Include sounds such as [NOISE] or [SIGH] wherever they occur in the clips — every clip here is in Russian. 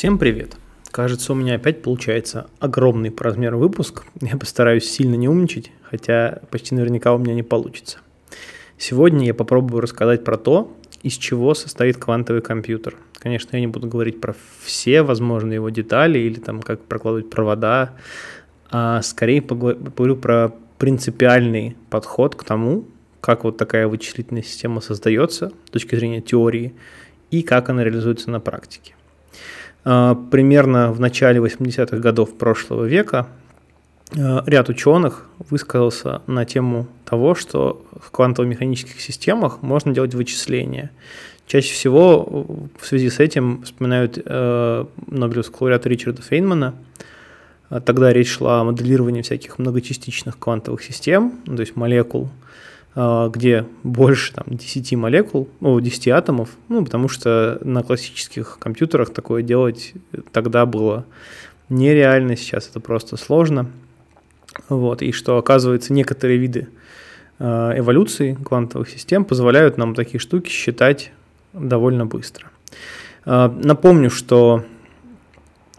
Всем привет! Кажется, у меня опять получается огромный по размеру выпуск. Я постараюсь сильно не умничать, хотя почти наверняка у меня не получится. Сегодня я попробую рассказать про то, из чего состоит квантовый компьютер. Конечно, я не буду говорить про все возможные его детали или там как прокладывать провода, а скорее поговорю про принципиальный подход к тому, как вот такая вычислительная система создается с точки зрения теории и как она реализуется на практике. А, примерно в начале 80-х годов прошлого века а, ряд ученых высказался на тему того, что в квантово-механических системах можно делать вычисления. Чаще всего в связи с этим вспоминают э, Нобелевского лауреата Ричарда Фейнмана. Тогда речь шла о моделировании всяких многочастичных квантовых систем, ну, то есть молекул, где больше там, 10 молекул, ну, 10 атомов, ну, потому что на классических компьютерах такое делать тогда было нереально, сейчас это просто сложно. Вот, и что, оказывается, некоторые виды а, эволюции квантовых систем позволяют нам такие штуки считать довольно быстро. А, напомню, что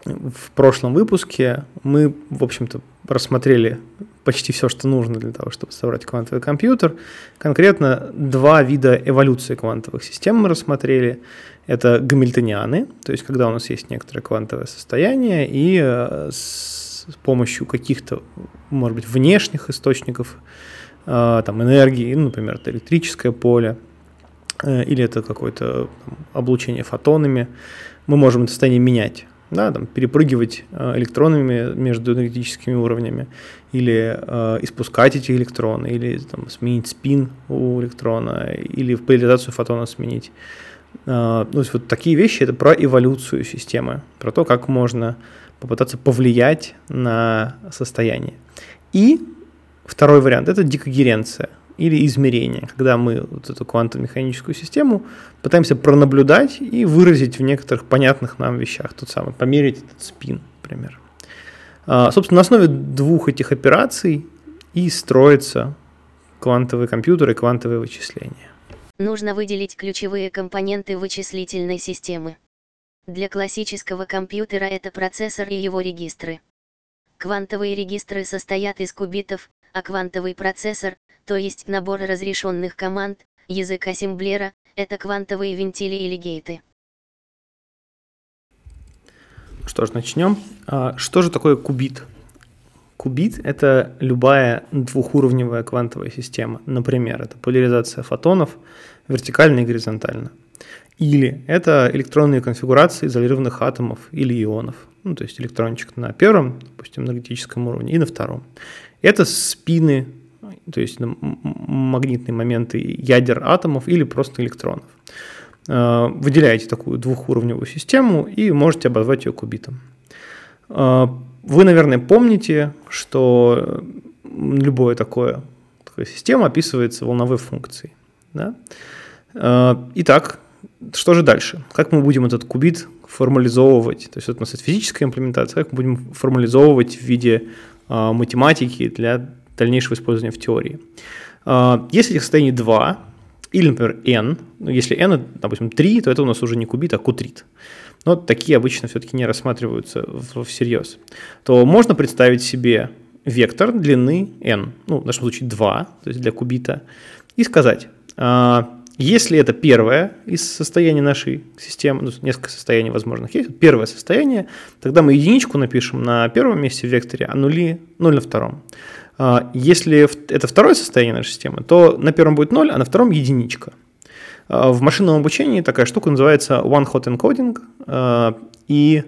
в прошлом выпуске мы, в общем-то, рассмотрели почти все, что нужно для того, чтобы собрать квантовый компьютер. Конкретно два вида эволюции квантовых систем мы рассмотрели. Это гамильтонианы, то есть когда у нас есть некоторое квантовое состояние, и э, с помощью каких-то, может быть, внешних источников э, там, энергии, ну, например, это электрическое поле, э, или это какое-то облучение фотонами, мы можем это состояние менять да, там, перепрыгивать э, электронами между энергетическими уровнями, или э, испускать эти электроны, или там, сменить спин у электрона, или в поляризацию фотона сменить. Э, ну, то есть вот такие вещи это про эволюцию системы, про то, как можно попытаться повлиять на состояние. И второй вариант это декогеренция – или измерения, когда мы вот эту квантово-механическую систему пытаемся пронаблюдать и выразить в некоторых понятных нам вещах, тот самый, померить этот спин, например. А, собственно, на основе двух этих операций и строится квантовый компьютер и квантовые вычисления. Нужно выделить ключевые компоненты вычислительной системы. Для классического компьютера это процессор и его регистры. Квантовые регистры состоят из кубитов, а квантовый процессор то есть набор разрешенных команд, язык ассемблера, это квантовые вентили или гейты. Что ж, начнем. А, что же такое кубит? Кубит – это любая двухуровневая квантовая система. Например, это поляризация фотонов вертикально и горизонтально. Или это электронные конфигурации изолированных атомов или ионов. Ну, то есть электрончик на первом, допустим, энергетическом уровне и на втором. Это спины то есть магнитные моменты ядер атомов или просто электронов. Э, выделяете такую двухуровневую систему и можете обозвать ее кубитом. Э, вы, наверное, помните, что любое такое, такая система описывается волновой функцией. Да? Э, итак, что же дальше? Как мы будем этот кубит формализовывать? То есть это у нас это физическая имплементация, как мы будем формализовывать в виде математики для дальнейшего использования в теории. А, если этих состояний 2, или, например, n, ну, если n, допустим, 3, то это у нас уже не кубит, а кутрит. Но такие обычно все-таки не рассматриваются всерьез. То можно представить себе вектор длины n, ну, в нашем случае 2, то есть для кубита, и сказать, а, если это первое из состояний нашей системы, ну, несколько состояний возможных есть, первое состояние, тогда мы единичку напишем на первом месте в векторе, а нули, нуль на втором. А, если это второе состояние нашей системы, то на первом будет 0, а на втором единичка. А, в машинном обучении такая штука называется one-hot encoding, а, и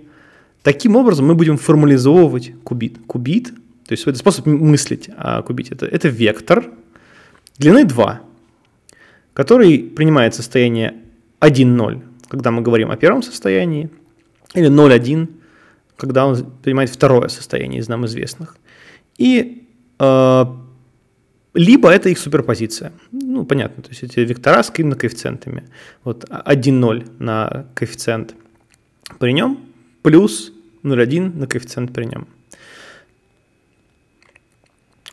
таким образом мы будем формализовывать кубит. Кубит, то есть это способ мыслить о кубите, это, это вектор длины 2, который принимает состояние 1-0, когда мы говорим о первом состоянии, или 0-1, когда он принимает второе состояние из нам известных. И либо это их суперпозиция. Ну, понятно, то есть эти вектора с какими-то коэффициентами. Вот 1,0 на коэффициент при нем, плюс 0,1 на коэффициент при нем.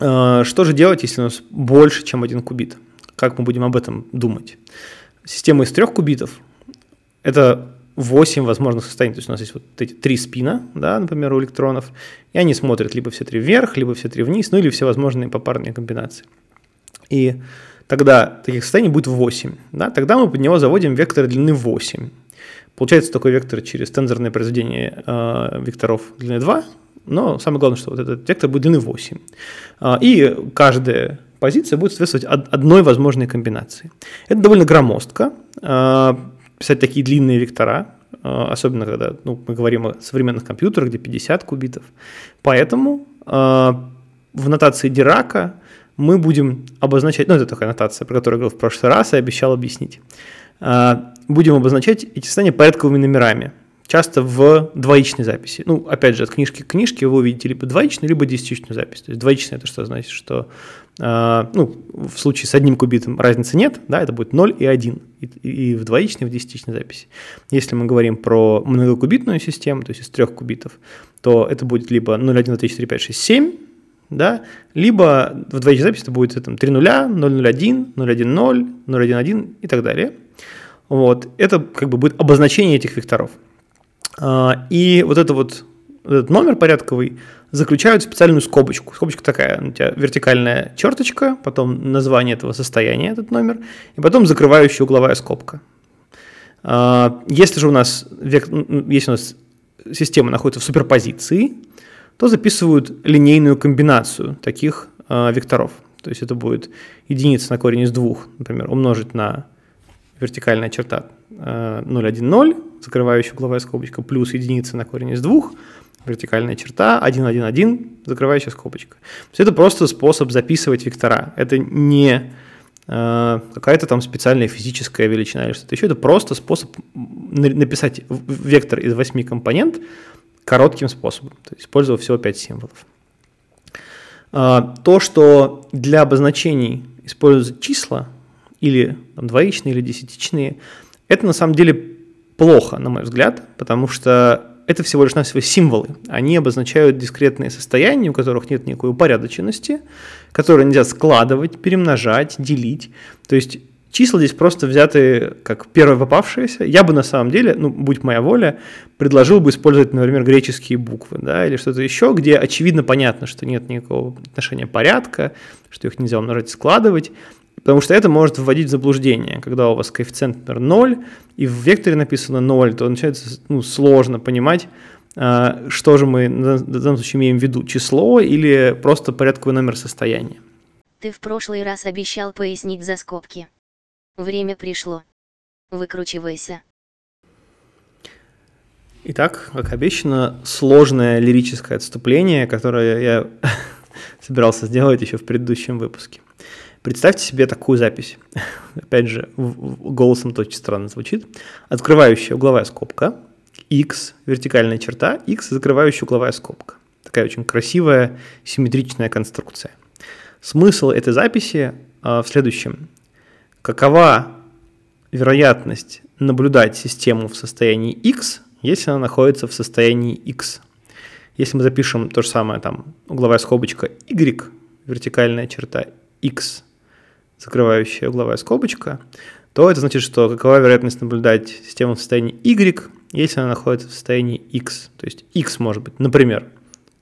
А, что же делать, если у нас больше, чем один кубит? Как мы будем об этом думать? Система из трех кубитов – это 8 возможных состояний. То есть у нас есть вот эти три спина, да, например, у электронов, и они смотрят либо все три вверх, либо все три вниз, ну или все возможные попарные комбинации. И тогда таких состояний будет 8. Да? Тогда мы под него заводим вектор длины 8. Получается такой вектор через тензорное произведение э, векторов длины 2, но самое главное, что вот этот вектор будет длины 8. Э, и каждая позиция будет соответствовать одной возможной комбинации. Это довольно громоздко. Писать такие длинные вектора, э, особенно когда ну, мы говорим о современных компьютерах, где 50 кубитов. Поэтому э, в нотации Дирака мы будем обозначать, ну это такая нотация, про которую я говорил в прошлый раз и обещал объяснить, э, будем обозначать эти состояния порядковыми номерами часто в двоичной записи. Ну, опять же, от книжки к книжке вы увидите либо двоичную, либо десятичную запись. То есть двоичная – это что значит, что ну, в случае с одним кубитом разницы нет, да, это будет 0 и 1, и, и в двоичной, и в десятичной записи. Если мы говорим про многокубитную систему, то есть из трех кубитов, то это будет либо 0, 1, 2, 3, 4, 5, 6, 7, да, либо в двоичной записи это будет там, 3 нуля, 0, 0, 1, 0, 1, 0, 0, 1, 1 и так далее. Вот. Это как бы будет обозначение этих векторов. А, и вот это вот этот номер порядковый заключают в специальную скобочку. Скобочка такая, у тебя вертикальная черточка, потом название этого состояния, этот номер, и потом закрывающая угловая скобка. А, если же у нас, если у нас система находится в суперпозиции, то записывают линейную комбинацию таких а, векторов. То есть это будет единица на корень из двух, например, умножить на вертикальная черта 0,1,0, закрывающая угловая скобочка, плюс единица на корень из двух, вертикальная черта, 1, 1, 1, закрывающая скобочка. То есть это просто способ записывать вектора. Это не э, какая-то там специальная физическая величина или что-то еще. Это просто способ написать вектор из 8 компонент коротким способом, то есть использовав всего 5 символов. Э, то, что для обозначений используются числа, или там, двоичные, или десятичные, это на самом деле плохо, на мой взгляд, потому что это всего лишь навсего символы. Они обозначают дискретные состояния, у которых нет никакой упорядоченности, которые нельзя складывать, перемножать, делить. То есть числа здесь просто взяты как первое попавшееся. Я бы на самом деле, ну, будь моя воля, предложил бы использовать, например, греческие буквы, да, или что-то еще, где очевидно понятно, что нет никакого отношения порядка, что их нельзя умножать, складывать, Потому что это может вводить в заблуждение. Когда у вас коэффициент, например, 0, и в векторе написано 0, то начинается ну, сложно понимать, а, что же мы в данном случае имеем в виду, число или просто порядковый номер состояния. Ты в прошлый раз обещал пояснить за скобки. Время пришло. Выкручивайся. Итак, как обещано, сложное лирическое отступление, которое я [LAUGHS] собирался сделать еще в предыдущем выпуске. Представьте себе такую запись. [LAUGHS] Опять же, голосом очень странно звучит. Открывающая угловая скобка, x, вертикальная черта, x, закрывающая угловая скобка. Такая очень красивая симметричная конструкция. Смысл этой записи э, в следующем. Какова вероятность наблюдать систему в состоянии x, если она находится в состоянии x? Если мы запишем то же самое, там, угловая скобочка y, вертикальная черта x, закрывающая угловая скобочка, то это значит, что какова вероятность наблюдать систему в состоянии y, если она находится в состоянии x. То есть x может быть, например,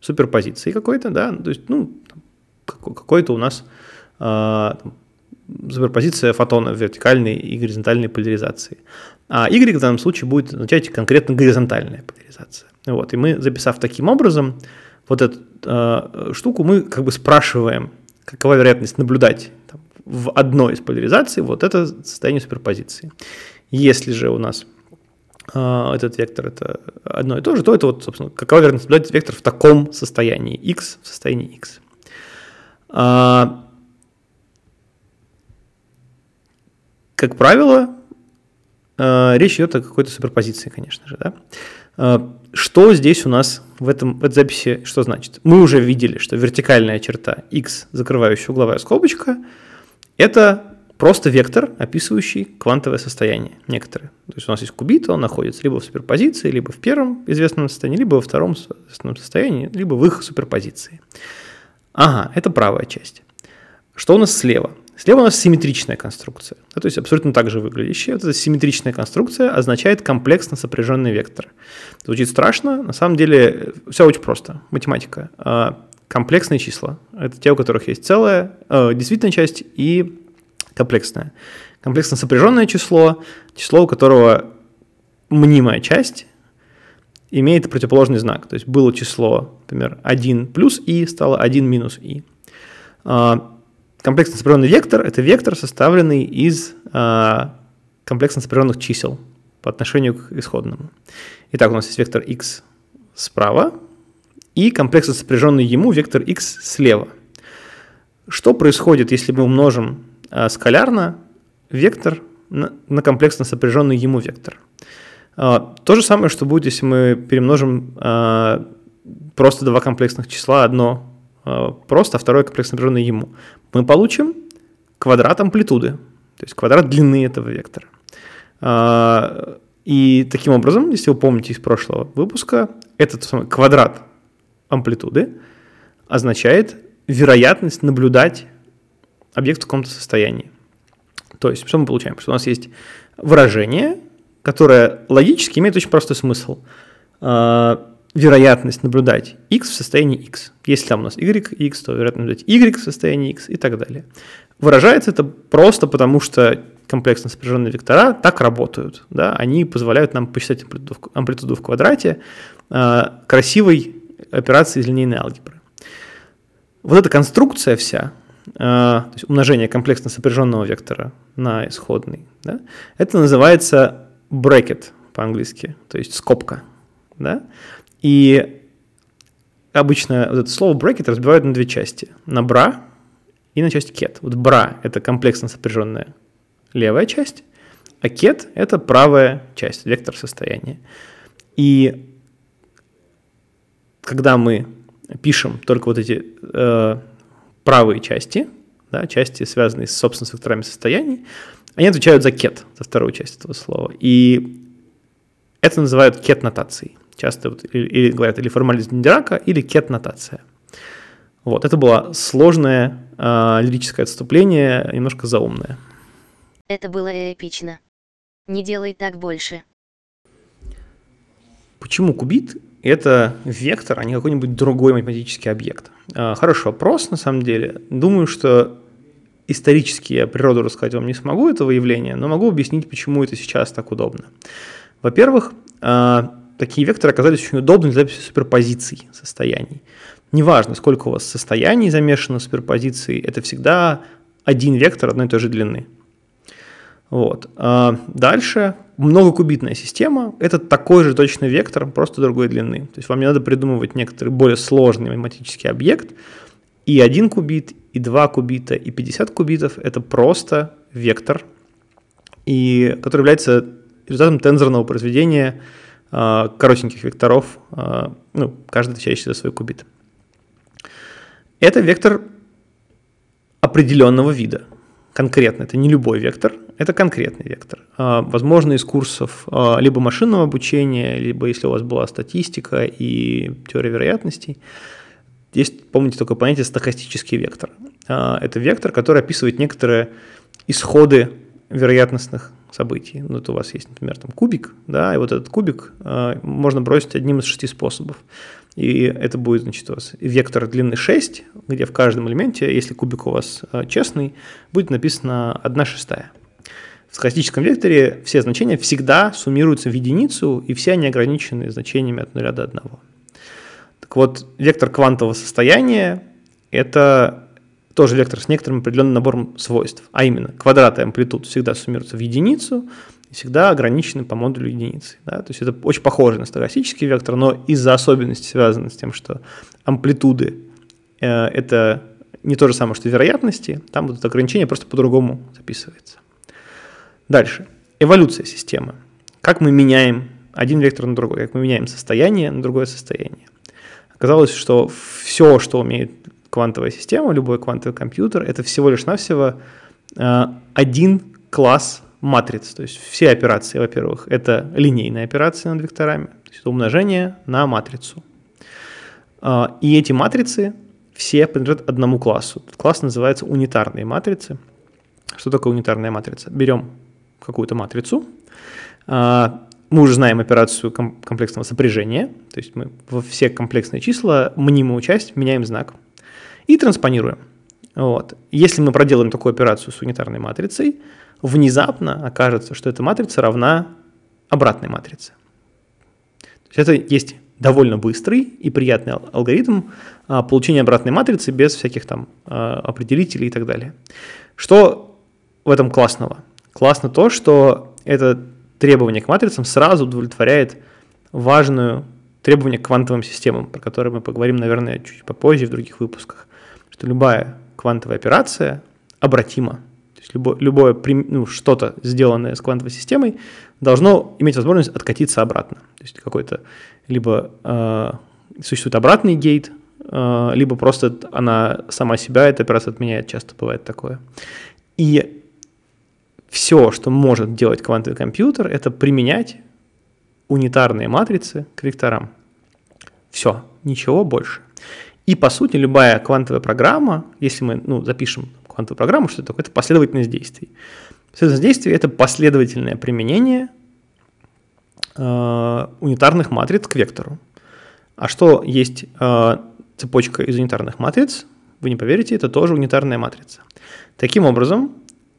суперпозиции какой-то, да, то есть, ну, какой-то у нас э, суперпозиция фотона вертикальной и горизонтальной поляризации. А y в данном случае будет означать конкретно горизонтальная поляризация. Вот, и мы, записав таким образом вот эту э, штуку, мы как бы спрашиваем, какова вероятность наблюдать в одной из поляризаций вот это состояние суперпозиции. Если же у нас э, этот вектор это одно и то же, то это вот, собственно, какова вероятность наблюдать вектор в таком состоянии x в состоянии x. А, как правило, э, речь идет о какой-то суперпозиции, конечно же, да. Что здесь у нас в, этом, в этой записи, что значит? Мы уже видели, что вертикальная черта x, закрывающая угловая скобочка, это просто вектор, описывающий квантовое состояние некоторое. То есть у нас есть кубит, он находится либо в суперпозиции, либо в первом известном состоянии, либо во втором известном состоянии, либо в их суперпозиции. Ага, это правая часть. Что у нас слева? Слева у нас симметричная конструкция, да, то есть абсолютно так же выглядящая. Вот эта симметричная конструкция означает комплексно сопряженный вектор. Звучит страшно, на самом деле все очень просто. Математика. Комплексные числа – это те, у которых есть целая, э, действительная часть и комплексное. Комплексно сопряженное число, число, у которого мнимая часть имеет противоположный знак. То есть было число, например, 1 плюс и стало 1 минус и. А, комплексно сопряженный вектор – это вектор, составленный из а, комплексно сопряженных чисел по отношению к исходному. Итак, у нас есть вектор x справа и комплексно сопряженный ему вектор x слева. Что происходит, если мы умножим а скалярно вектор на, комплексно сопряженный ему вектор. А, то же самое, что будет, если мы перемножим а, просто два комплексных числа, одно просто, а второе комплексно сопряженное ему. Мы получим квадрат амплитуды, то есть квадрат длины этого вектора. И таким образом, если вы помните из прошлого выпуска, этот самый квадрат амплитуды означает вероятность наблюдать объект в каком-то состоянии. То есть, что мы получаем? Что у нас есть выражение, которое логически имеет очень простой смысл. А, вероятность наблюдать x в состоянии x. Если там у нас y, x, то вероятность наблюдать y в состоянии x и так далее. Выражается это просто потому, что комплексно сопряженные вектора так работают. Да? Они позволяют нам посчитать амплитуду в, квадрате э, красивой операции из линейной алгебры. Вот эта конструкция вся, а, то есть умножение комплексно сопряженного вектора на исходный, да, это называется bracket по-английски, то есть скобка. Да? И обычно вот это слово bracket разбивают на две части. На bra и на часть ket. Вот bra – это комплексно сопряженная левая часть, а ket – это правая часть, вектор состояния. И когда мы пишем только вот эти э, правые части, да, части, связанные, с, собственно, с векторами состояний, они отвечают за ket, за вторую часть этого слова. И это называют ket-нотацией. Часто вот, или, или говорят или формализм Дирака, или ket-нотация. Вот, это было сложное э, лирическое отступление, немножко заумное. Это было эпично. Не делай так больше. Почему кубит – это вектор, а не какой-нибудь другой математический объект? А, хороший вопрос, на самом деле. Думаю, что исторически я природу рассказать вам не смогу этого явления, но могу объяснить, почему это сейчас так удобно. Во-первых, а, такие векторы оказались очень удобны для записи суперпозиций состояний. Неважно, сколько у вас состояний замешано в суперпозиции, это всегда один вектор одной и той же длины. Вот. А дальше многокубитная система – это такой же точный вектор, просто другой длины. То есть вам не надо придумывать некоторый более сложный математический объект. И один кубит, и два кубита, и 50 кубитов – это просто вектор, и, который является результатом тензорного произведения э, коротеньких векторов, э, ну, каждый отвечающий за свой кубит. Это вектор определенного вида – конкретно, это не любой вектор, это конкретный вектор. А, возможно, из курсов а, либо машинного обучения, либо если у вас была статистика и теория вероятностей, есть, помните, только понятие стохастический вектор. А, это вектор, который описывает некоторые исходы вероятностных событий. Ну, вот у вас есть, например, там кубик, да, и вот этот кубик можно бросить одним из шести способов. И это будет, значит, у вас вектор длины 6, где в каждом элементе, если кубик у вас э, честный, будет написано 1 шестая. В схоластическом векторе все значения всегда суммируются в единицу, и все они ограничены значениями от 0 до 1. Так вот, вектор квантового состояния – это тоже вектор с некоторым определенным набором свойств, а именно квадраты амплитуд всегда суммируются в единицу, всегда ограничены по модулю единицы. Да? То есть это очень похоже на стохастический вектор, но из-за особенностей, связанных с тем, что амплитуды э, это не то же самое, что вероятности, там вот это ограничение просто по-другому записывается. Дальше. Эволюция системы. Как мы меняем один вектор на другой, как мы меняем состояние на другое состояние. Оказалось, что все, что умеет квантовая система, любой квантовый компьютер, это всего лишь навсего э, один класс матриц. То есть все операции, во-первых, это линейные операции над векторами, то есть это умножение на матрицу. Э, и эти матрицы все принадлежат одному классу. Этот класс называется унитарные матрицы. Что такое унитарная матрица? Берем какую-то матрицу, э, мы уже знаем операцию комплексного сопряжения, то есть мы во все комплексные числа мнимую часть меняем знак и транспонируем. Вот. Если мы проделаем такую операцию с унитарной матрицей, внезапно окажется, что эта матрица равна обратной матрице. То есть это есть довольно быстрый и приятный алгоритм а, получения обратной матрицы без всяких там а, определителей и так далее. Что в этом классного? Классно то, что это требование к матрицам сразу удовлетворяет важную требование к квантовым системам, про которые мы поговорим, наверное, чуть попозже в других выпусках, что любая квантовая операция обратима. То есть любое, любое ну, что-то, сделанное с квантовой системой, должно иметь возможность откатиться обратно. То есть какой-то либо э, существует обратный гейт, э, либо просто она сама себя, эта операция отменяет, часто бывает такое. И все, что может делать квантовый компьютер, это применять унитарные матрицы к векторам. Все, ничего больше. И, по сути, любая квантовая программа, если мы ну, запишем квантовую программу, что это такое? Это последовательность действий. Последовательность действий – это последовательное применение э, унитарных матриц к вектору. А что есть э, цепочка из унитарных матриц? Вы не поверите, это тоже унитарная матрица. Таким образом,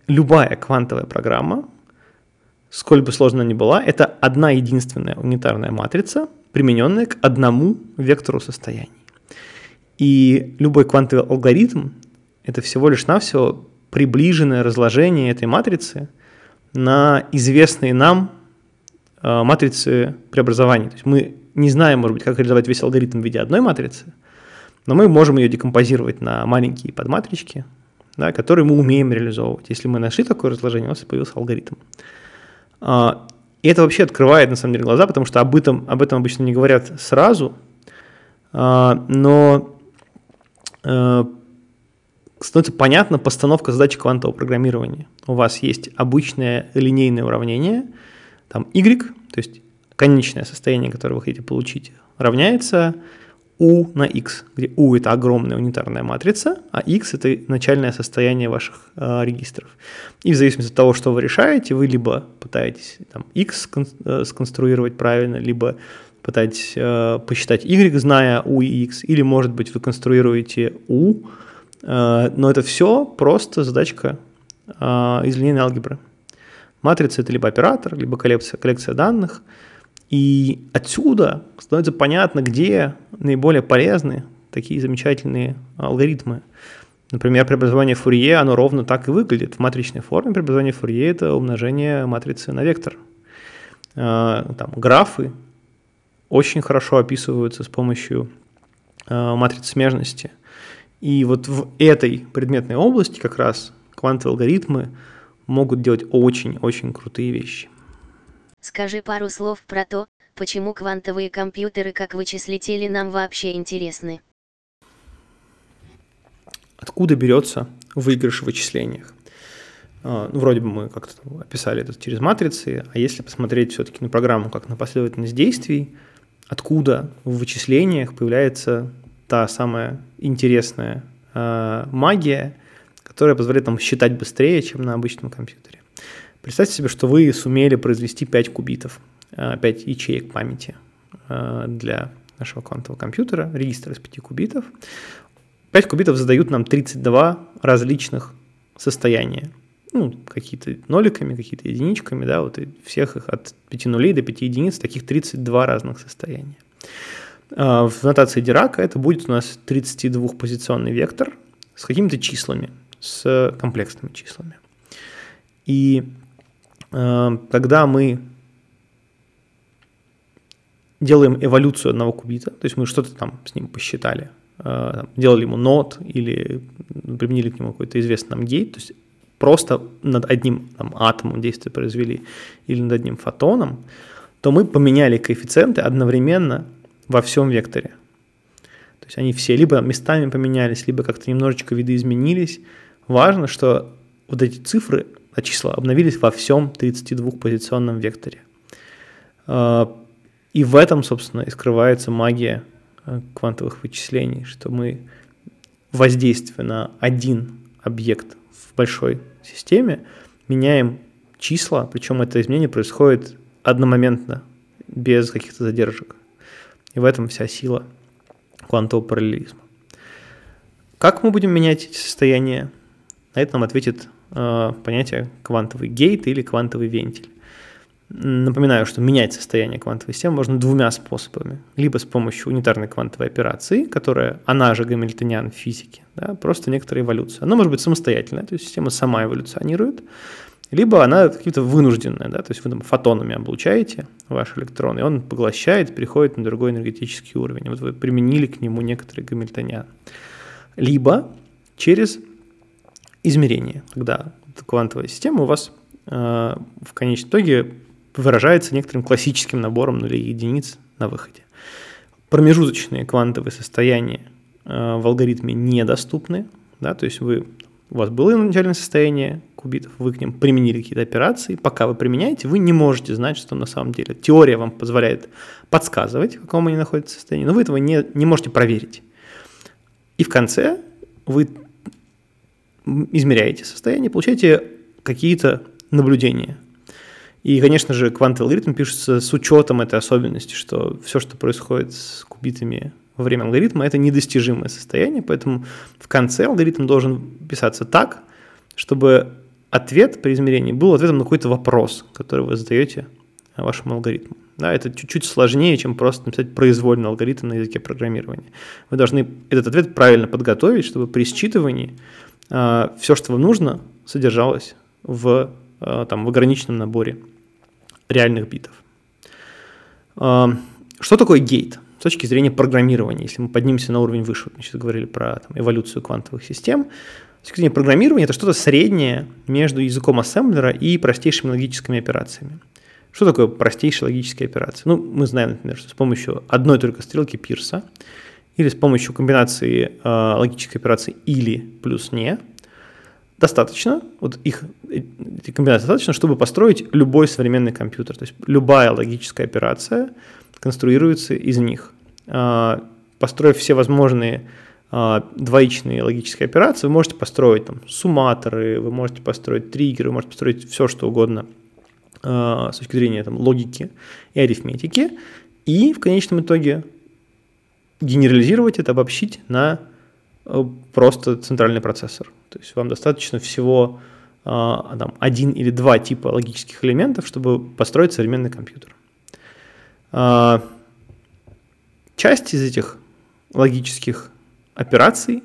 любая квантовая программа, сколь бы сложно ни была, это одна единственная унитарная матрица, примененная к одному вектору состояний. И любой квантовый алгоритм – это всего лишь навсего приближенное разложение этой матрицы на известные нам э, матрицы преобразований. То есть мы не знаем, может быть, как реализовать весь алгоритм в виде одной матрицы, но мы можем ее декомпозировать на маленькие подматрички, да, который мы умеем реализовывать. Если мы нашли такое разложение, у нас появился алгоритм. А, и это вообще открывает, на самом деле, глаза, потому что об этом, об этом обычно не говорят сразу, а, но становится понятна постановка задачи квантового программирования. У вас есть обычное линейное уравнение, там y, то есть конечное состояние, которое вы хотите получить, равняется U на X, где U это огромная унитарная матрица, а X это начальное состояние ваших э, регистров. И в зависимости от того, что вы решаете, вы либо пытаетесь там, X э, сконструировать правильно, либо пытаетесь э, посчитать Y, зная U и X, или, может быть, вы конструируете U, э, но это все просто задачка э, из линейной алгебры. Матрица – это либо оператор, либо коллекция, коллекция данных – и отсюда становится понятно, где наиболее полезны такие замечательные алгоритмы. Например, преобразование Фурье, оно ровно так и выглядит. В матричной форме преобразование Фурье – это умножение матрицы на вектор. А, там, графы очень хорошо описываются с помощью а, матрицы смежности. И вот в этой предметной области как раз квантовые алгоритмы могут делать очень-очень крутые вещи. Скажи пару слов про то, почему квантовые компьютеры как вычислители нам вообще интересны. Откуда берется выигрыш в вычислениях? А, ну, вроде бы мы как-то описали это через матрицы, а если посмотреть все-таки на программу как на последовательность действий, откуда в вычислениях появляется та самая интересная э, магия, которая позволяет нам считать быстрее, чем на обычном компьютере. Представьте себе, что вы сумели произвести 5 кубитов, 5 э, ячеек памяти э, для нашего квантового компьютера, регистр из 5 кубитов. 5 кубитов задают нам 32 различных состояния. Ну, какие-то ноликами, какие-то единичками, да, вот и всех их от 5 нулей до 5 единиц, таких 32 разных состояния. Э, в нотации Дирака это будет у нас 32-позиционный вектор с какими-то числами, с комплексными числами. И Э, когда мы делаем эволюцию одного кубита, то есть мы что-то там с ним посчитали, э, делали ему нот или применили к нему какой-то известный нам гейт, то есть просто над одним там, атомом действия произвели или над одним фотоном, то мы поменяли коэффициенты одновременно во всем векторе. То есть они все либо местами поменялись, либо как-то немножечко видоизменились. Важно, что вот эти цифры, числа обновились во всем 32-позиционном векторе. А, и в этом, собственно, и скрывается магия э, квантовых вычислений, что мы воздействие на один объект в большой системе меняем числа, причем это изменение происходит одномоментно, без каких-то задержек. И в этом вся сила квантового параллелизма. Как мы будем менять эти состояния? На это нам ответит э, понятие квантовый гейт или квантовый вентиль. Напоминаю, что менять состояние квантовой системы можно двумя способами. Либо с помощью унитарной квантовой операции, которая, она же гамильтониан в физике, да, просто некоторая эволюция. Она может быть самостоятельная, то есть система сама эволюционирует, либо она какие-то вынужденная, да, то есть вы там фотонами облучаете ваш электрон, и он поглощает, переходит на другой энергетический уровень. Вот вы применили к нему некоторый гамильтониан. Либо через измерение, когда квантовая система у вас э, в конечном итоге выражается некоторым классическим набором нулей единиц на выходе. Промежуточные квантовые состояния э, в алгоритме недоступны, да, то есть вы, у вас было начальное состояние кубитов, вы к ним применили какие-то операции, пока вы применяете, вы не можете знать, что на самом деле. Теория вам позволяет подсказывать, в каком они находятся состоянии, но вы этого не, не можете проверить. И в конце вы измеряете состояние, получаете какие-то наблюдения – и, конечно же, квантовый алгоритм пишется с учетом этой особенности, что все, что происходит с кубитами во время алгоритма, это недостижимое состояние, поэтому в конце алгоритм должен писаться так, чтобы ответ при измерении был ответом на какой-то вопрос, который вы задаете вашему алгоритму. Да, это чуть-чуть сложнее, чем просто написать произвольный алгоритм на языке программирования. Вы должны этот ответ правильно подготовить, чтобы при считывании э, а, все, что вам нужно, содержалось в, э, там, в ограниченном наборе реальных битов. Что такое гейт? С точки зрения программирования, если мы поднимемся на уровень выше, мы сейчас говорили про там, эволюцию квантовых систем, с точки зрения программирования это что-то среднее между языком ассемблера и простейшими логическими операциями. Что такое простейшие логические операции? Ну, мы знаем, например, что с помощью одной только стрелки Пирса или с помощью комбинации э, логической операции или плюс не – достаточно, вот их, эти комбинации достаточно, чтобы построить любой современный компьютер. То есть любая логическая операция конструируется из них. А, построив все возможные а, двоичные логические операции, вы можете построить там сумматоры, вы можете построить триггеры, вы можете построить все, что угодно а, с точки зрения там, логики и арифметики, и в конечном итоге генерализировать это, обобщить на просто центральный процессор. То есть вам достаточно всего а, там, один или два типа логических элементов, чтобы построить современный компьютер. А, часть из этих логических операций,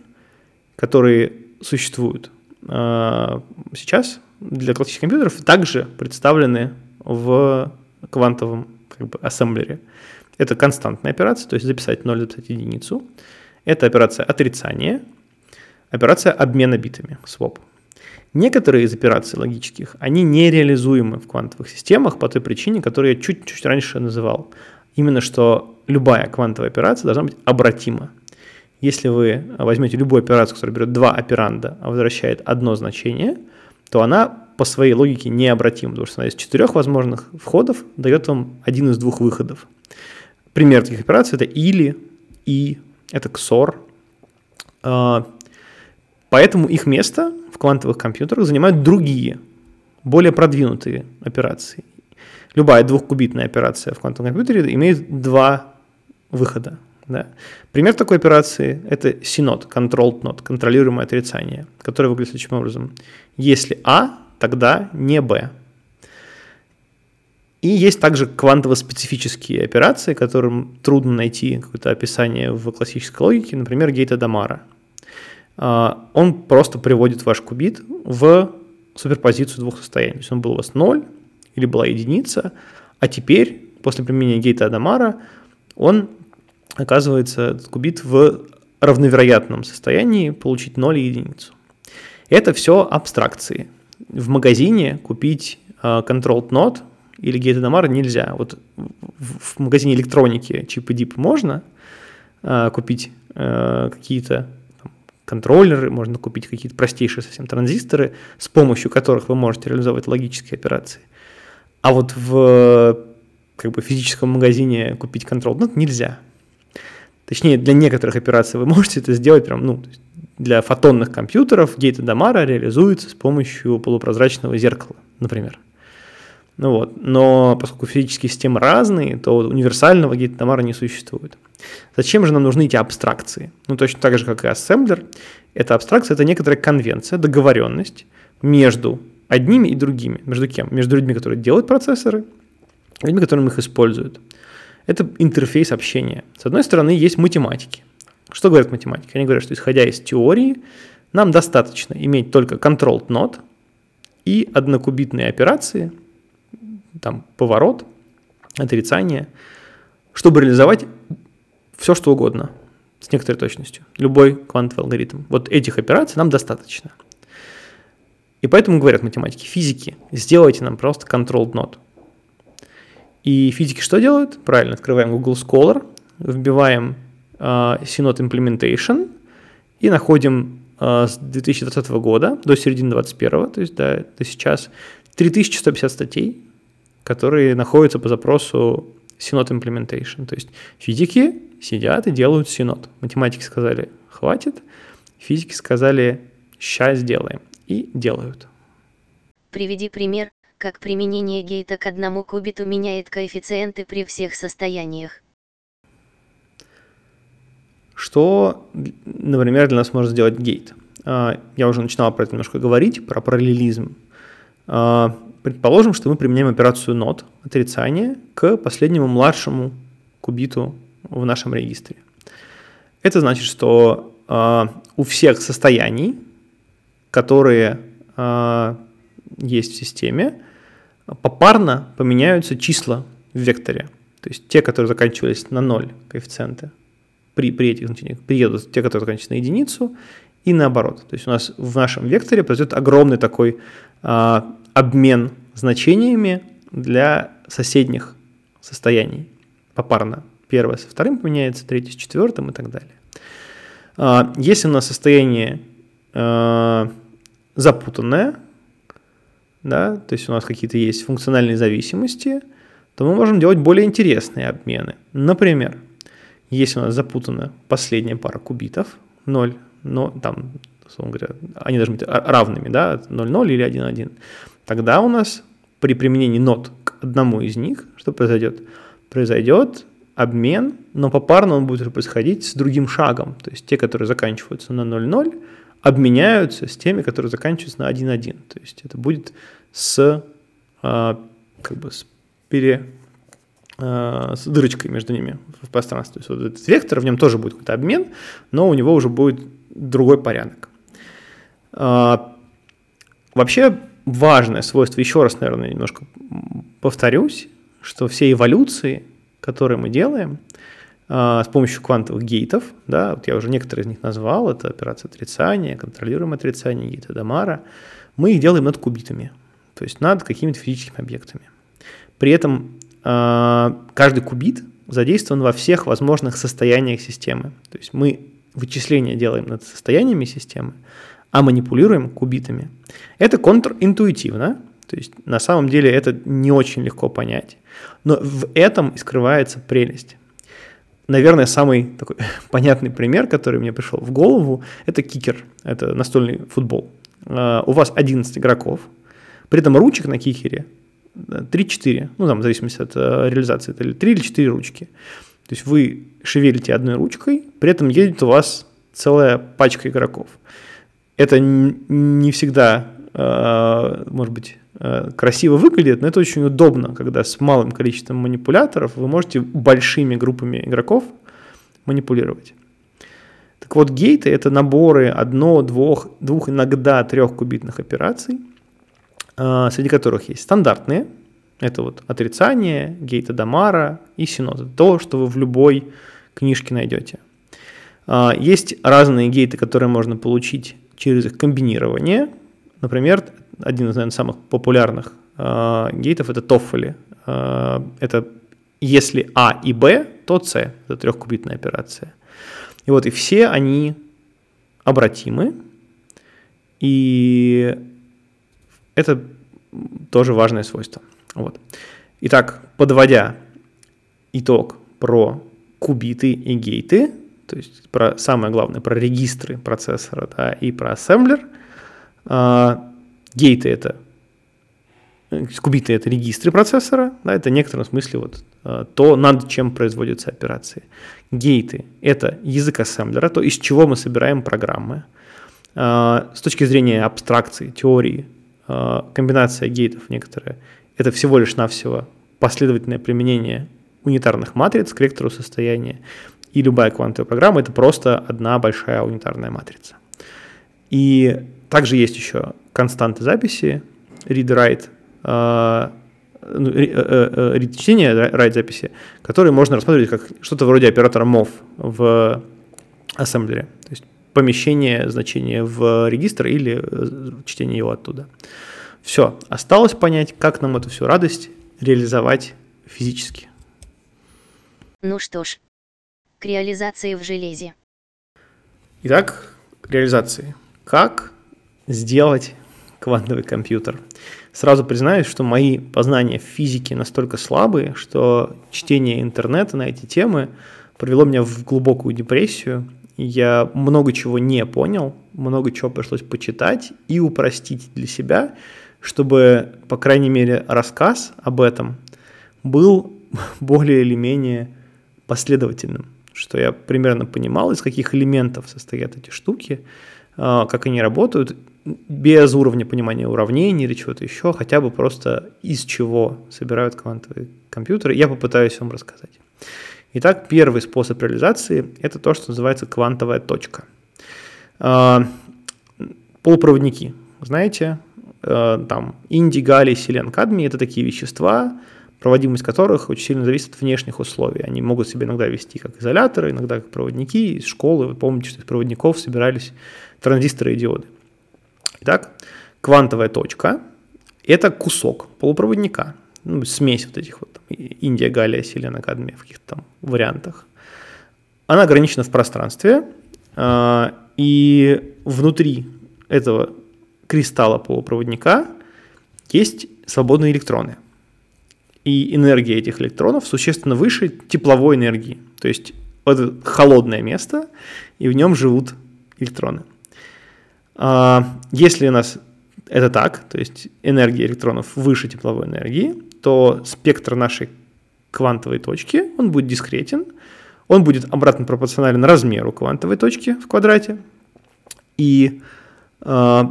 которые существуют а, сейчас для классических компьютеров, также представлены в квантовом как бы, ассемблере. Это константная операция, то есть записать 0, записать единицу – это операция отрицания, операция обмена битами, swap. Некоторые из операций логических, они нереализуемы в квантовых системах по той причине, которую я чуть-чуть раньше называл. Именно что любая квантовая операция должна быть обратима. Если вы возьмете любую операцию, которая берет два операнда, а возвращает одно значение, то она по своей логике необратима, потому что она из четырех возможных входов дает вам один из двух выходов. Пример таких операций это или, и, это XOR. А, поэтому их место в квантовых компьютерах занимают другие, более продвинутые операции. Любая двухкубитная операция в квантовом компьютере имеет два выхода. Да. Пример такой операции – это CNOT, Controlled Not, контролируемое отрицание, которое выглядит следующим образом. Если А, тогда не Б. И есть также квантово-специфические операции, которым трудно найти какое-то описание в классической логике, например, гейта Дамара. А, он просто приводит ваш кубит в суперпозицию двух состояний. То есть он был у вас 0 или была единица, а теперь, после применения гейта Адамара, он оказывается, этот кубит в равновероятном состоянии получить 0 и единицу. Это все абстракции. В магазине купить uh, controlled node или гейт Адамара нельзя. Вот в магазине электроники чип и дип можно э, купить э, какие-то контроллеры, можно купить какие-то простейшие совсем транзисторы, с помощью которых вы можете реализовать логические операции. А вот в как бы, физическом магазине купить контроль ну, нельзя. Точнее, для некоторых операций вы можете это сделать прям, ну, для фотонных компьютеров гейт Адамара реализуется с помощью полупрозрачного зеркала, например. Ну вот. Но поскольку физические системы разные, то универсального гейт Адамара не существует. Зачем же нам нужны эти абстракции? Ну, точно так же, как и ассемблер. Эта абстракция – это некоторая конвенция, договоренность между одними и другими. Между кем? Между людьми, которые делают процессоры, людьми, которые их используют. Это интерфейс общения. С одной стороны, есть математики. Что говорят математики? Они говорят, что исходя из теории, нам достаточно иметь только controlled node и однокубитные операции, там поворот, отрицание, чтобы реализовать все, что угодно с некоторой точностью. Любой квантовый алгоритм. Вот этих операций нам достаточно. И поэтому говорят математики, физики, сделайте нам просто controlled node. И физики что делают? Правильно, открываем Google Scholar, вбиваем uh, Synod Implementation и находим uh, с 2020 года до середины 2021, то есть до, до сейчас, 3150 статей, которые находятся по запросу Synod Implementation. То есть физики сидят и делают Synod. Математики сказали, хватит, физики сказали, сейчас сделаем. И делают. Приведи пример, как применение гейта к одному кубиту меняет коэффициенты при всех состояниях. Что, например, для нас может сделать гейт? А, я уже начинал про это немножко говорить, про параллелизм. Предположим, что мы применяем операцию not, отрицание, к последнему младшему кубиту в нашем регистре. Это значит, что а, у всех состояний, которые есть в системе, попарно поменяются числа в векторе. То есть те, которые заканчивались на 0 коэффициенты, при, при этих значениях приедут те, которые заканчиваются на единицу, и наоборот. То есть у нас в нашем векторе произойдет огромный такой а, обмен значениями для соседних состояний попарно. Первое со вторым поменяется, третье с четвертым и так далее. А, если у нас состояние а, запутанное, да, то есть у нас какие-то есть функциональные зависимости, то мы можем делать более интересные обмены. Например, если у нас запутана последняя пара кубитов, 0, но там, условно говоря, они должны быть равными, да, 0,0 или 1,1, тогда у нас при применении нот к одному из них, что произойдет? Произойдет обмен, но попарно он будет происходить с другим шагом. То есть те, которые заканчиваются на 0,0, обменяются с теми, которые заканчиваются на 1.1. То есть это будет с, а, как бы с, пере, а, с дырочкой между ними в пространстве. То есть вот этот вектор, в нем тоже будет какой-то обмен, но у него уже будет другой порядок. А, вообще важное свойство, еще раз, наверное, немножко повторюсь, что все эволюции, которые мы делаем, а, с помощью квантовых гейтов, да, вот я уже некоторые из них назвал, это операция отрицания, контролируемое отрицание, гейта Дамара, мы их делаем над кубитами, то есть над какими-то физическими объектами. При этом э, каждый кубит задействован во всех возможных состояниях системы. То есть мы вычисления делаем над состояниями системы, а манипулируем кубитами. Это контринтуитивно, то есть на самом деле это не очень легко понять, но в этом и скрывается прелесть. Наверное, самый такой [LAUGHS] понятный пример, который мне пришел в голову, это кикер, это настольный футбол. Uh, у вас 11 игроков, при этом ручек на кикере 3-4, ну там в зависимости от uh, реализации, это 3 или 4 ручки. То есть вы шевелите одной ручкой, при этом едет у вас целая пачка игроков. Это не всегда, uh, может быть, Э, красиво выглядит, но это очень удобно, когда с малым количеством манипуляторов вы можете большими группами игроков манипулировать. Так вот, гейты – это наборы одно, двух, двух иногда трехкубитных операций, э, среди которых есть стандартные, это вот отрицание, гейта Дамара и синод. То, что вы в любой книжке найдете. Э, есть разные гейты, которые можно получить через их комбинирование – Например, один из, наверное, самых популярных э, гейтов – это Тоффоли. Э, это если А и Б, то С – это трехкубитная операция. И вот и все они обратимы, и это тоже важное свойство. Вот. Итак, подводя итог про кубиты и гейты, то есть про самое главное, про регистры процессора да, и про ассемблер. А, гейты это кубиты это регистры процессора, да, это в некотором смысле вот а, то, над чем производятся операции. Гейты – это язык ассемблера, то, из чего мы собираем программы. А, с точки зрения абстракции, теории, а, комбинация гейтов некоторые – это всего лишь навсего последовательное применение унитарных матриц к вектору состояния. И любая квантовая программа – это просто одна большая унитарная матрица. И также есть еще константы записи, read-write, а, ну, э, э, э, write записи, которые можно рассматривать как что-то вроде оператора MOV в ассемблере. То есть помещение значения в регистр или чтение его оттуда. Все, осталось понять, как нам эту всю радость реализовать физически. Ну что ж, к реализации в железе. Итак, к реализации. Как сделать квантовый компьютер? Сразу признаюсь, что мои познания в физике настолько слабые, что чтение интернета на эти темы привело меня в глубокую депрессию. Я много чего не понял, много чего пришлось почитать и упростить для себя, чтобы, по крайней мере, рассказ об этом был [LAUGHS] более или менее последовательным, что я примерно понимал, из каких элементов состоят эти штуки, а, как они работают, без уровня понимания уравнений или чего-то еще, хотя бы просто из чего собирают квантовые компьютеры, я попытаюсь вам рассказать. Итак, первый способ реализации – это то, что называется квантовая точка. А, полупроводники, знаете, там индий, галлий, селен, кадмий – это такие вещества, проводимость которых очень сильно зависит от внешних условий. Они могут себя иногда вести как изоляторы, иногда как проводники. Из школы, вы помните, что из проводников собирались транзисторы и диоды. Итак, квантовая точка – это кусок полупроводника, ну, смесь вот этих вот Индия, Галия, Селена, Кадмия в каких-то там вариантах. Она ограничена в пространстве, а, и внутри этого кристалла полупроводника есть свободные электроны. И энергия этих электронов существенно выше тепловой энергии. То есть это холодное место, и в нем живут электроны. А, если у нас это так, то есть энергия электронов выше тепловой энергии, то спектр нашей квантовой точки, он будет дискретен, он будет обратно пропорционален размеру квантовой точки в квадрате. И э,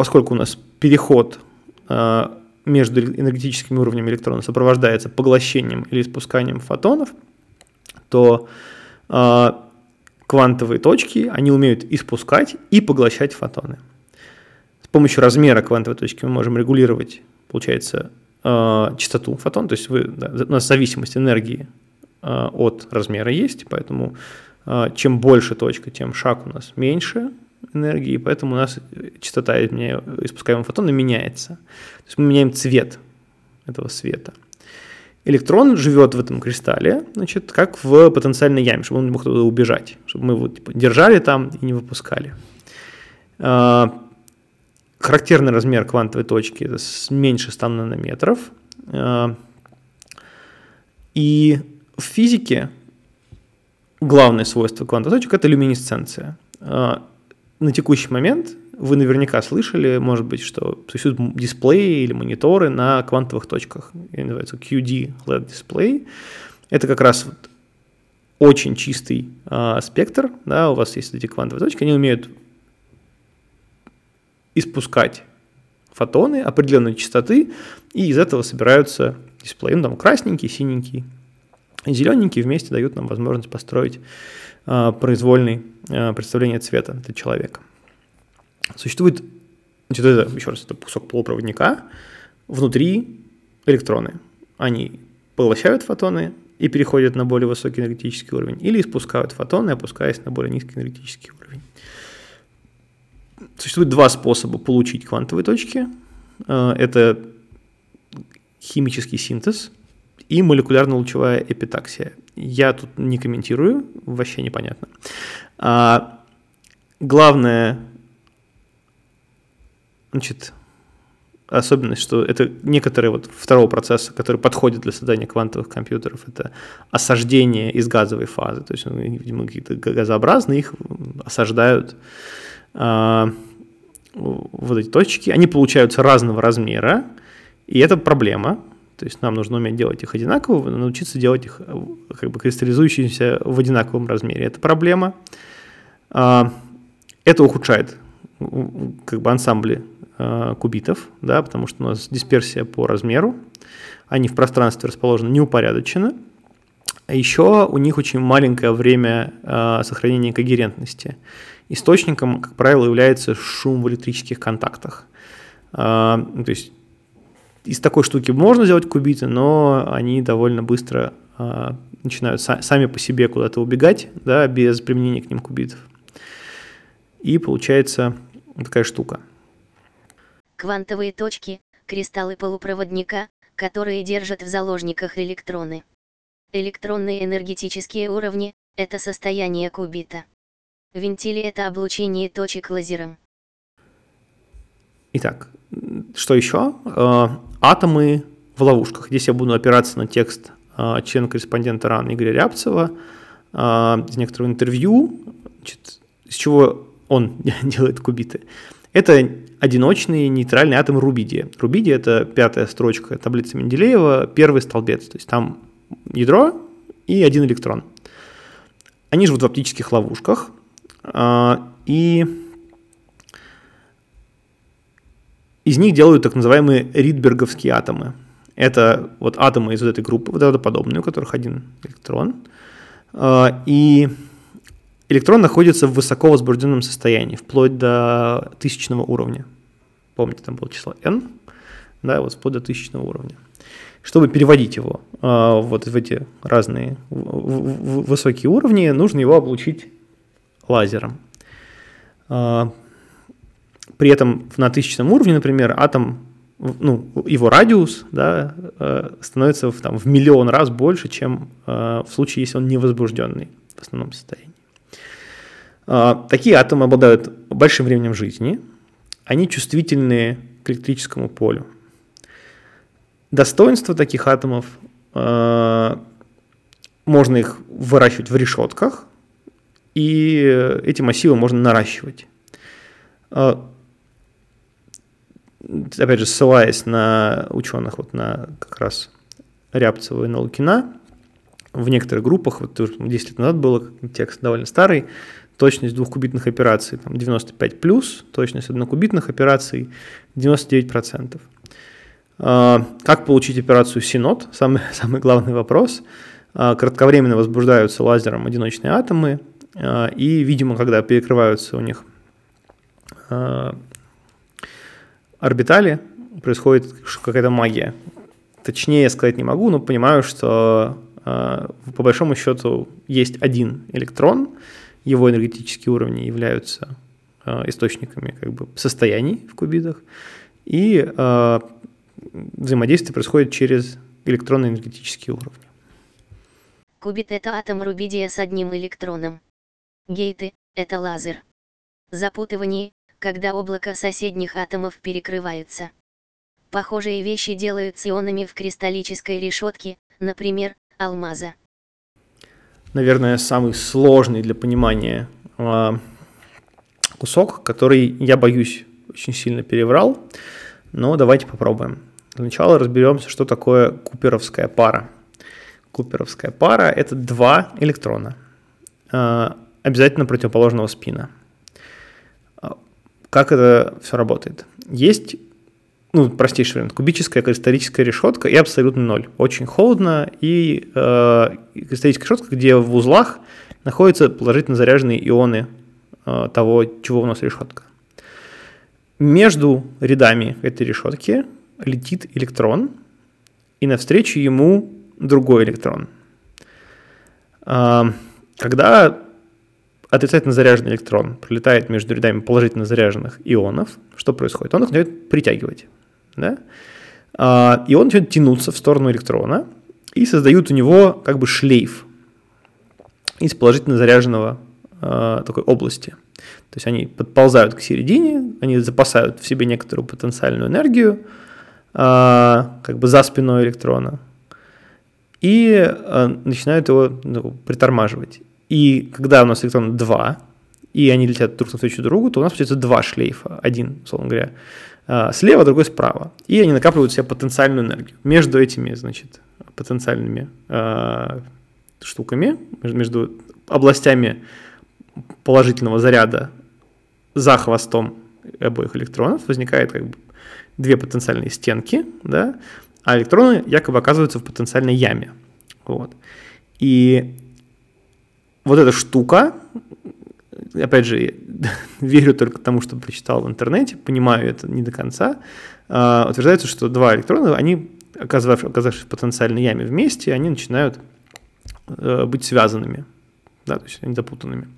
поскольку у нас переход э, между энергетическими уровнями электрона сопровождается поглощением или испусканием фотонов, то э, квантовые точки, они умеют испускать и поглощать фотоны. С помощью размера квантовой точки мы можем регулировать, получается, э, частоту фотон, то есть вы, да, у нас зависимость энергии э, от размера есть, поэтому э, чем больше точка, тем шаг у нас меньше энергии, поэтому у нас частота испускаемого фотона меняется. То есть мы меняем цвет этого света – электрон живет в этом кристалле, значит, как в потенциальной яме, чтобы он не мог туда убежать, чтобы мы его типа, держали там и не выпускали. А, характерный размер квантовой точки это меньше 100 нанометров. А, и в физике главное свойство квантовых точек – это люминесценция. На текущий момент вы наверняка слышали, может быть, что существуют дисплеи или мониторы на квантовых точках. Они называются QD LED Display. Это как раз вот очень чистый э, спектр. Да, у вас есть эти квантовые точки, они умеют испускать фотоны определенной частоты, и из этого собираются дисплеи. Ну, там красненький, синенький и зелененький вместе дают нам возможность построить э, произвольный э, представление цвета для человека. Существует, значит, это, еще раз, это кусок полупроводника, внутри электроны. Они поглощают фотоны и переходят на более высокий энергетический уровень, или испускают фотоны, опускаясь на более низкий энергетический уровень. Существует два способа получить квантовые точки. Э, это химический синтез и молекулярно-лучевая эпитаксия. Я тут не комментирую, вообще непонятно. А, главное, значит, особенность, что это некоторые вот второго процесса, который подходит для создания квантовых компьютеров, это осаждение из газовой фазы. То есть, ну, видимо, какие-то газообразные, их осаждают а, вот эти точки. Они получаются разного размера, и это проблема. То есть нам нужно уметь делать их одинаково, научиться делать их как бы кристаллизующимися в одинаковом размере. Это проблема. А, это ухудшает как бы ансамбли Э, кубитов, да, потому что у нас дисперсия по размеру, они в пространстве расположены неупорядоченно. А еще у них очень маленькое время э, сохранения когерентности. Источником, как правило, является шум в электрических контактах. Э, то есть из такой штуки можно сделать кубиты, но они довольно быстро э, начинают са- сами по себе куда-то убегать, да, без применения к ним кубитов. И получается такая штука – Квантовые точки – кристаллы полупроводника, которые держат в заложниках электроны. Электронные энергетические уровни – это состояние кубита. Вентили – это облучение точек лазером. Итак, что еще? Атомы в ловушках. Здесь я буду опираться на текст э, члена-корреспондента РАН Игоря Рябцева э, из некоторого интервью, значит, из чего он [LAUGHS] делает кубиты. Это одиночный нейтральный атом рубидия. Рубидия – это пятая строчка таблицы Менделеева, первый столбец. То есть там ядро и один электрон. Они живут в оптических ловушках, а, и из них делают так называемые ридберговские атомы. Это вот атомы из вот этой группы водородоподобные, у которых один электрон. А, и электрон находится в высоко возбужденном состоянии, вплоть до тысячного уровня. Помните, там было число n, да, вот вплоть до тысячного уровня. Чтобы переводить его э, вот в эти разные высокие уровни, нужно его облучить лазером. Э, при этом на тысячном уровне, например, атом, ну, его радиус да, э, становится в, там, в миллион раз больше, чем э, в случае, если он не возбужденный в основном состоянии. А, такие атомы обладают большим временем жизни, они чувствительны к электрическому полю. Достоинство таких атомов а, можно их выращивать в решетках, и эти массивы можно наращивать. Опять же, ссылаясь на ученых, вот на как раз Рябцева и Налукина, в некоторых группах, вот 10 лет назад был текст довольно старый, точность двухкубитных операций там, 95 плюс, точность однокубитных операций 99%. А, как получить операцию Синод? [LAUGHS] Самый, самый главный вопрос. А, кратковременно возбуждаются лазером одиночные атомы, а, и, видимо, когда перекрываются у них орбитали, происходит какая-то магия. Точнее сказать не могу, но понимаю, что по большому счету есть один электрон, его энергетические уровни являются э, источниками как бы, состояний в кубитах, и э, взаимодействие происходит через электронно-энергетические уровни. Кубит – это атом рубидия с одним электроном. Гейты – это лазер. Запутывание – когда облако соседних атомов перекрываются. Похожие вещи делают с ионами в кристаллической решетке, например, алмаза наверное, самый сложный для понимания э, кусок, который, я боюсь, очень сильно переврал, но давайте попробуем. Для начала разберемся, что такое куперовская пара. Куперовская пара – это два электрона, э, обязательно противоположного спина. Как это все работает? Есть ну, простейший вариант, кубическая кристаллическая решетка и абсолютно ноль. Очень холодно, и э, кристаллическая решетка, где в узлах находятся положительно заряженные ионы э, того, чего у нас решетка. Между рядами этой решетки летит электрон, и навстречу ему другой электрон. Э, когда отрицательно заряженный электрон пролетает между рядами положительно заряженных ионов, что происходит? Он их начинает притягивать Да? А, и он начинает тянуться в сторону электрона и создают у него как бы шлейф из положительно заряженного а, такой области. То есть они подползают к середине, они запасают в себе некоторую потенциальную энергию, как бы за спиной электрона, и начинают его ну, притормаживать. И когда у нас электрон 2, и они летят друг навстречу другу, то у нас получается два шлейфа. Один, условно говоря, а, слева, другой справа. И они накапливают в себе потенциальную энергию. Между этими, значит, потенциальными э, штуками, между областями положительного заряда за хвостом обоих электронов возникает как бы две потенциальные стенки, да, а электроны якобы оказываются в потенциальной яме. Вот. И вот эта штука, опять же, [LAUGHS] верю только тому, что прочитал в интернете, понимаю это не до конца, а, утверждается, что два электрона, они, оказавшись, в потенциальной яме вместе, они начинают э, быть связанными, да, то есть они запутанными.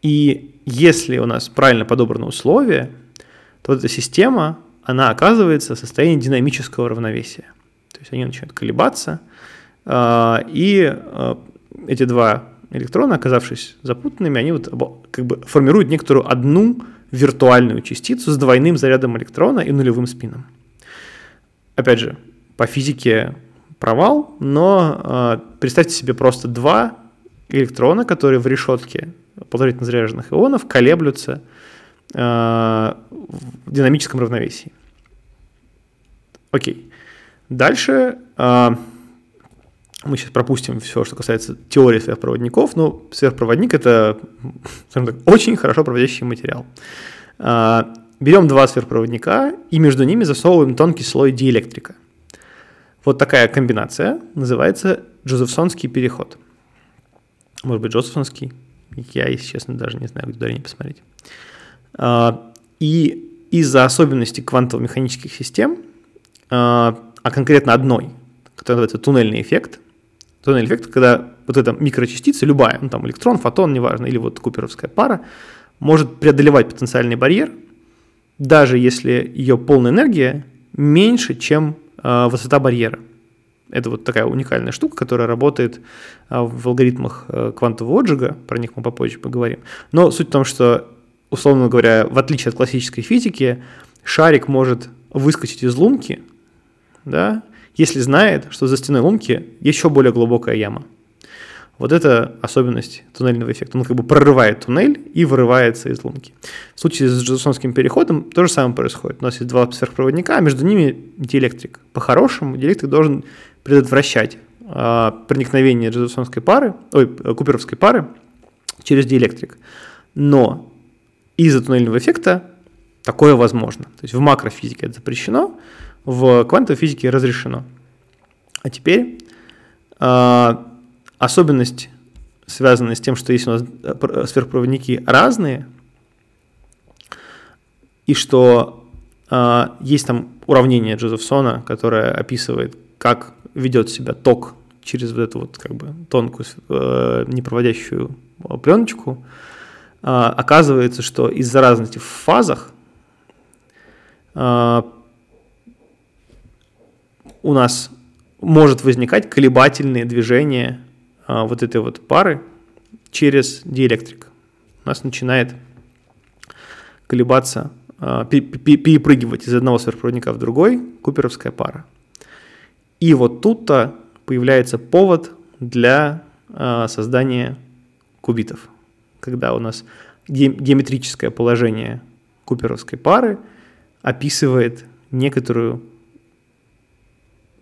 И если у нас правильно подобраны условия, то вот эта система, она оказывается в состоянии динамического равновесия. То есть они начинают колебаться, а, и э, эти два электрона, оказавшись запутанными, они вот как бы формируют некоторую одну виртуальную частицу с двойным зарядом электрона и нулевым спином. Опять же, по физике провал, но э, представьте себе просто два электрона, которые в решетке положительно заряженных ионов колеблются э, в динамическом равновесии. Окей. Дальше э, мы сейчас пропустим все, что касается теории сверхпроводников, но сверхпроводник – это так, очень хорошо проводящий материал. А, берем два сверхпроводника и между ними засовываем тонкий слой диэлектрика. Вот такая комбинация называется Джозефсонский переход. Может быть, Джозефсонский. Я, если честно, даже не знаю, где ударение посмотреть. А, и из-за особенностей квантово-механических систем, а, а конкретно одной, которая называется туннельный эффект, Туннель эффект, когда вот эта микрочастица, любая, ну там электрон, фотон, неважно, или вот куперовская пара, может преодолевать потенциальный барьер, даже если ее полная энергия меньше, чем э, высота барьера. Это вот такая уникальная штука, которая работает э, в алгоритмах э, квантового отжига, про них мы попозже поговорим. Но суть в том, что, условно говоря, в отличие от классической физики, шарик может выскочить из лунки, да, если знает, что за стеной лунки еще более глубокая яма. Вот это особенность туннельного эффекта. Он как бы прорывает туннель и вырывается из лунки. В случае с Джозефсонским переходом то же самое происходит. У нас есть два сверхпроводника, а между ними диэлектрик. По-хорошему, диэлектрик должен предотвращать э, проникновение Джозефсонской пары, ой, куперовской пары через диэлектрик. Но из-за туннельного эффекта такое возможно. То есть в макрофизике это запрещено, в квантовой физике разрешено. А теперь э, особенность, связанная с тем, что если у нас э, сверхпроводники разные, и что э, есть там уравнение Джозефсона, которое описывает, как ведет себя ток через вот эту вот как бы тонкую э, непроводящую пленочку, э, оказывается, что из-за разности в фазах э, у нас может возникать колебательные движения а, вот этой вот пары через диэлектрик. У нас начинает колебаться, а, перепрыгивать из одного сверхпроводника в другой куперовская пара. И вот тут-то появляется повод для а, создания кубитов, когда у нас геометрическое положение куперовской пары описывает некоторую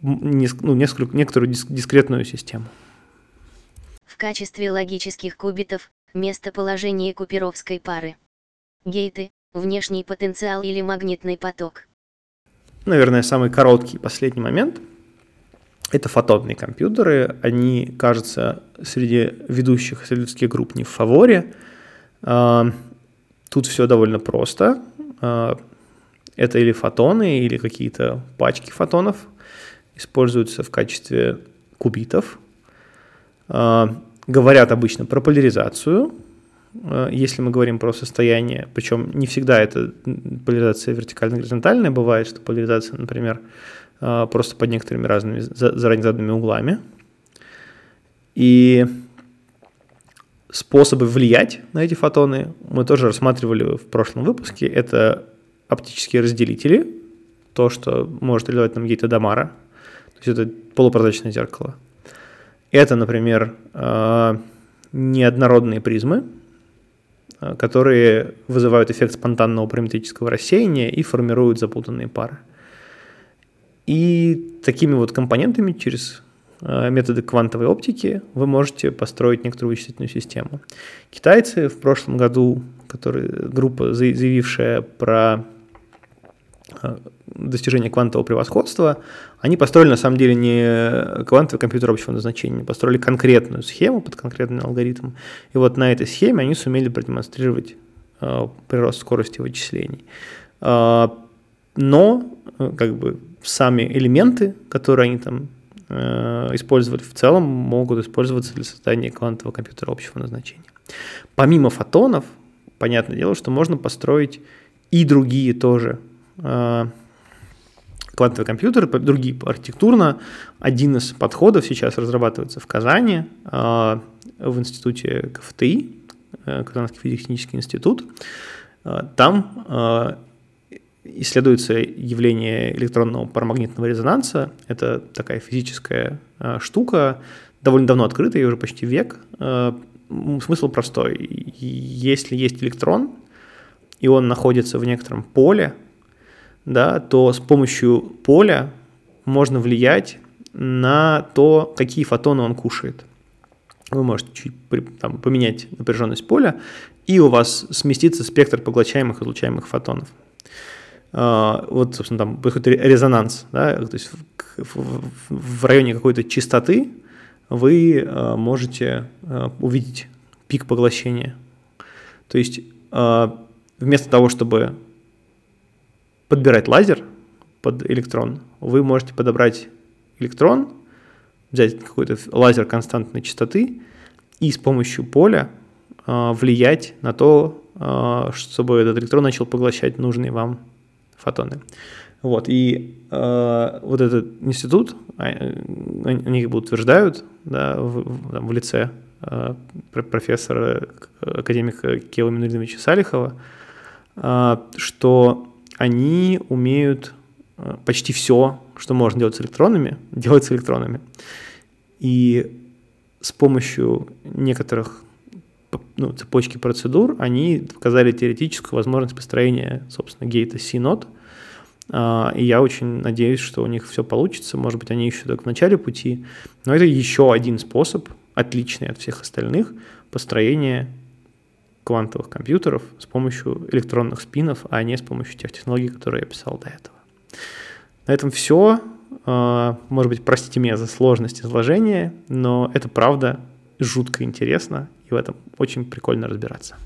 ну, несколько, некоторую дискретную систему. В качестве логических кубитов – местоположение куперовской пары. Гейты – внешний потенциал или магнитный поток. Наверное, самый короткий последний момент – это фотонные компьютеры. Они, кажется, среди ведущих исследовательских групп не в фаворе. А, тут все довольно просто. А, это или фотоны, или какие-то пачки фотонов – используются в качестве кубитов. А, говорят обычно про поляризацию, э, если мы говорим про состояние, причем не всегда это поляризация вертикально-горизонтальная, бывает, что поляризация, например, э, просто под некоторыми разными заранее заданными углами. И способы влиять на эти фотоны мы тоже рассматривали в прошлом выпуске. Это оптические разделители, то, что может реализовать нам Гейта Дамара, то есть это полупрозрачное зеркало. Это, например, э, неоднородные призмы, э, которые вызывают эффект спонтанного параметрического рассеяния и формируют запутанные пары. И такими вот компонентами через э, методы квантовой оптики вы можете построить некоторую вычислительную систему. Китайцы в прошлом году, которые, группа, заявившая про достижения квантового превосходства, они построили на самом деле не квантовый компьютер общего назначения, построили конкретную схему под конкретный алгоритм. И вот на этой схеме они сумели продемонстрировать э, прирост скорости вычислений. Э, но как бы сами элементы, которые они там э, использовали в целом, могут использоваться для создания квантового компьютера общего назначения. Помимо фотонов, понятное дело, что можно построить и другие тоже Э, квантовый компьютер, другие архитектурно. Один из подходов сейчас разрабатывается в Казани, э, в институте КФТИ, э, Казанский физико-технический институт. Там исследуется явление электронного парамагнитного резонанса. Это такая физическая штука, довольно давно открытая, уже почти век. Смысл простой. Если есть электрон, и он находится в некотором поле, да, то с помощью поля можно влиять на то, какие фотоны он кушает. Вы можете чуть там, поменять напряженность поля, и у вас сместится спектр поглощаемых и излучаемых фотонов. А, вот, собственно, там происходит резонанс, да, то есть в районе какой-то частоты вы а, можете а, увидеть пик поглощения. То есть вместо того, чтобы подбирать лазер под электрон, вы можете подобрать электрон, взять какой-то лазер константной частоты и с помощью поля э, влиять на то, э, чтобы этот электрон начал поглощать нужные вам фотоны. Вот, и э, вот этот институт, они как бы утверждают да, в, в, в лице э, профессора, академика Кела Минулиновича Салихова, э, что они умеют э, почти все, что можно делать с электронами, делать с электронами. И с помощью некоторых ну, цепочки процедур они показали теоретическую возможность построения, собственно, гейта C-нод. А, и я очень надеюсь, что у них все получится. Может быть, они еще только в начале пути. Но это еще один способ, отличный от всех остальных, построения квантовых компьютеров с помощью электронных спинов, а не с помощью тех технологий, которые я писал до этого. На этом все. А, может быть, простите меня за сложность изложения, но это правда жутко интересно, и в этом очень прикольно разбираться.